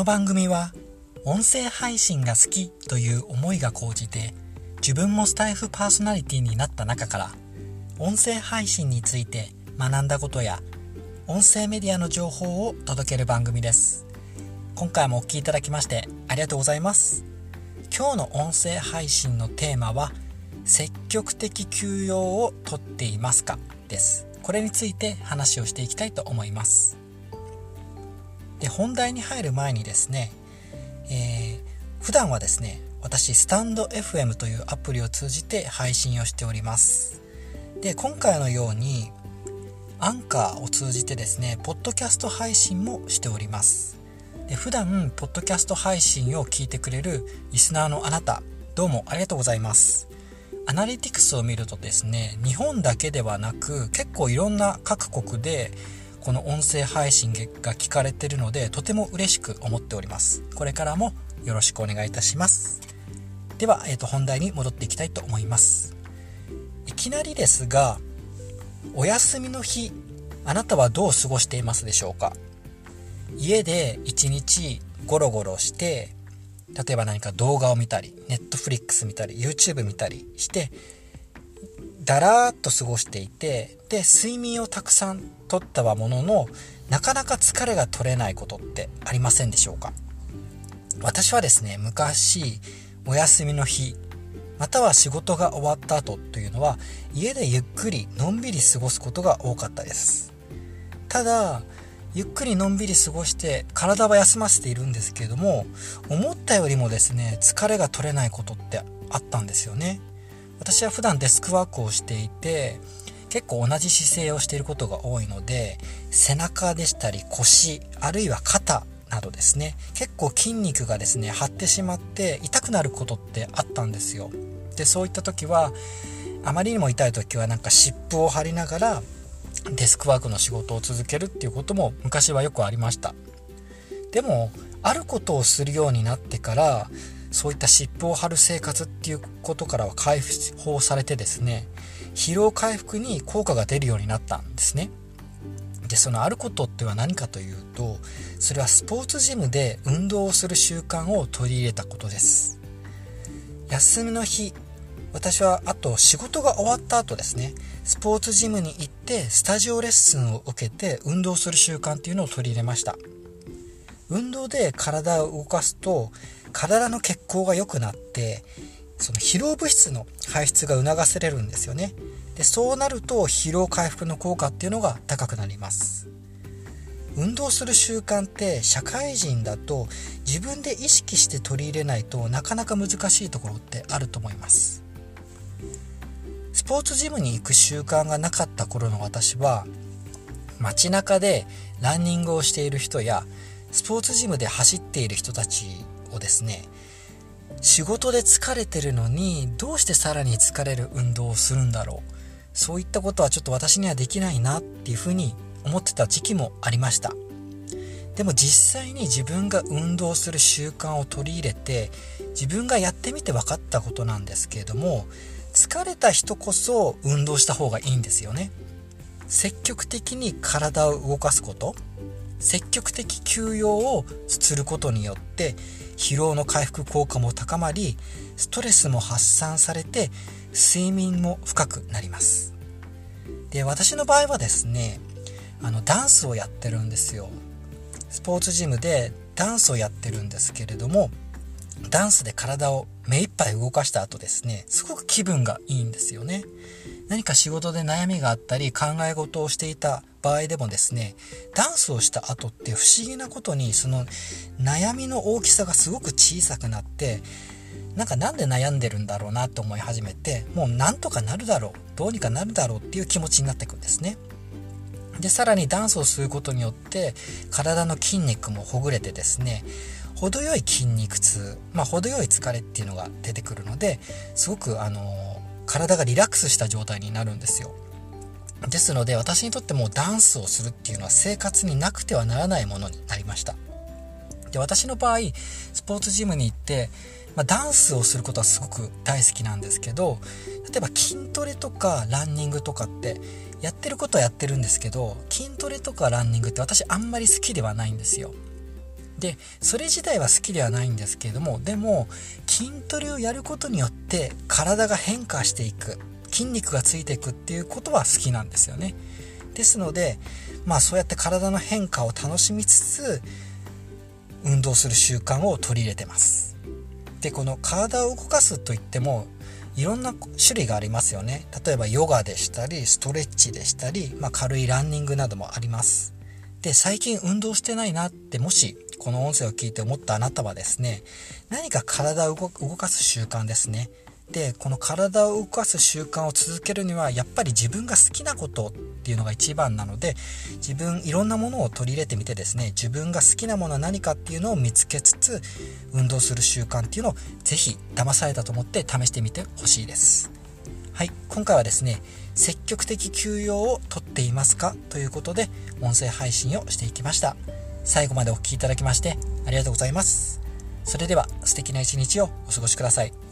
この番組は音声配信が好きという思いが高じて自分もスタイフパーソナリティになった中から音声配信について学んだことや音声メディアの情報を届ける番組です。今回もお聴きいただきましてありがとうございます。今日の音声配信のテーマは積極的休養をとっていますか？です。これについて話をしていきたいと思います。本題に入る前にですね、えー、普段はですね私スタンド FM というアプリを通じて配信をしております。で今回のようにアンカーを通じてですねポッドキャスト配信もしております。で普段ポッドキャスト配信を聞いてくれるリスナーのあなたどうもありがとうございます。アナリティクスを見るとですね日本だけではなく結構いろんな各国でこの音声配信が聞かれてるのでとても嬉しく思っております。これからもよろしくお願いいたします。では、えー、と本題に戻っていきたいと思います。いきなりですがお休みの日あなたはどう過ごしていますでしょうか？家で一日ゴロゴロして例えば何か動画を見たり Netflix 見たり YouTube 見たりしてだらーっと過ごしていてで睡眠をたくさんとったはもののなかなか疲れが取れないことってありませんでしょうか？私はですね昔お休みの日または仕事が終わった後というのは家でゆっくりのんびり過ごすことが多かったです。ただゆっくりのんびり過ごして体は休ませているんですけれども思ったよりもですね疲れが取れないことってあったんですよね。私は普段デスクワークをしていて結構同じ姿勢をしていることが多いので背中でしたり腰あるいは肩などですね。結構筋肉がですね張ってしまって痛くなることってあったんですよ。でそういった時はあまりにも痛い時はなんか湿布を貼りながらデスクワークの仕事を続けるっていうことも昔はよくありました。でもあることをするようになってからそういった湿布を貼る生活っていうことからは解放されてですね疲労回復に効果が出るようになったんですね。でそのあることっては何かというとそれはスポーツジムで運動をする習慣を取り入れたことです。休みの日私はあと仕事が終わった後ですねスポーツジムに行ってスタジオレッスンを受けて運動する習慣っていうのを取り入れました。運動で体を動かすと体の血行が良くなってその疲労物質の排出が促せれるんですよね。でそうなると疲労回復の効果っていうのが高くなります。運動する習慣って社会人だと自分で意識して取り入れないとなかなか難しいところってあると思います。スポーツジムに行く習慣がなかった頃の私は街中でランニングをしている人やスポーツジムで走っている人たちをですね仕事で疲れてるのにどうしてさらに疲れる運動をするんだろう。そういったことはちょっと私にはできないなっていうふうに思ってた時期もありました。でも実際に自分が運動する習慣を取り入れて自分がやってみて分かったことなんですけれども疲れた人こそ運動した方がいいんですよね。積極的に体を動かすこと積極的休養をすることによって疲労の回復効果も高まりストレスも発散されて睡眠も深くなります。で私の場合はですねあのダンスをやってるんですよ。スポーツジムでダンスをやってるんですけれどもダンスで体を目いっぱい動かした後ですねすごく気分がいいんですよね。何か仕事で悩みがあったり考え事をしていた場合でもですねダンスをした後って不思議なことにその悩みの大きさがすごく小さくなってなんかなんで悩んでるんだろうなと思い始めてもうなんとかなるだろうどうにかなるだろうっていう気持ちになっていくんですね。でさらにダンスをすることによって体の筋肉もほぐれてですね程よい筋肉痛、まあ、程よい疲れっていうのが出てくるのですごくあの体がリラックスした状態になるんですよ。ですので私にとってもダンスをするっていうのは生活になくてはならないものになりました。で私の場合スポーツジムに行って、まあ、ダンスをすることはすごく大好きなんですけど例えば筋トレとかランニングとかってやってることはやってるんですけど筋トレとかランニングって私あんまり好きではないんですよ。でそれ自体は好きではないんですけれどもでも筋トレをやることによって体が変化していく。筋肉がついていくっていうことは好きなんですよね。ですのでまあそうやって体の変化を楽しみつつ運動する習慣を取り入れてます。でこの体を動かすといってもいろんな種類がありますよね。例えばヨガでしたりストレッチでしたり、まあ、軽いランニングなどもあります。で最近運動してないなってもしこの音声を聞いて思ったあなたはですね何か体を動かす習慣ですね。でこの体を動かす習慣を続けるにはやっぱり自分が好きなことっていうのが一番なので自分いろんなものを取り入れてみてですね自分が好きなものは何かっていうのを見つけつつ運動する習慣っていうのをぜひ騙されたと思って試してみてほしいです。はい今回はですね積極的休養をとっていますか？ということで音声配信をしていきました。最後までお聴きいただきましてありがとうございます。それでは素敵な一日をお過ごしください。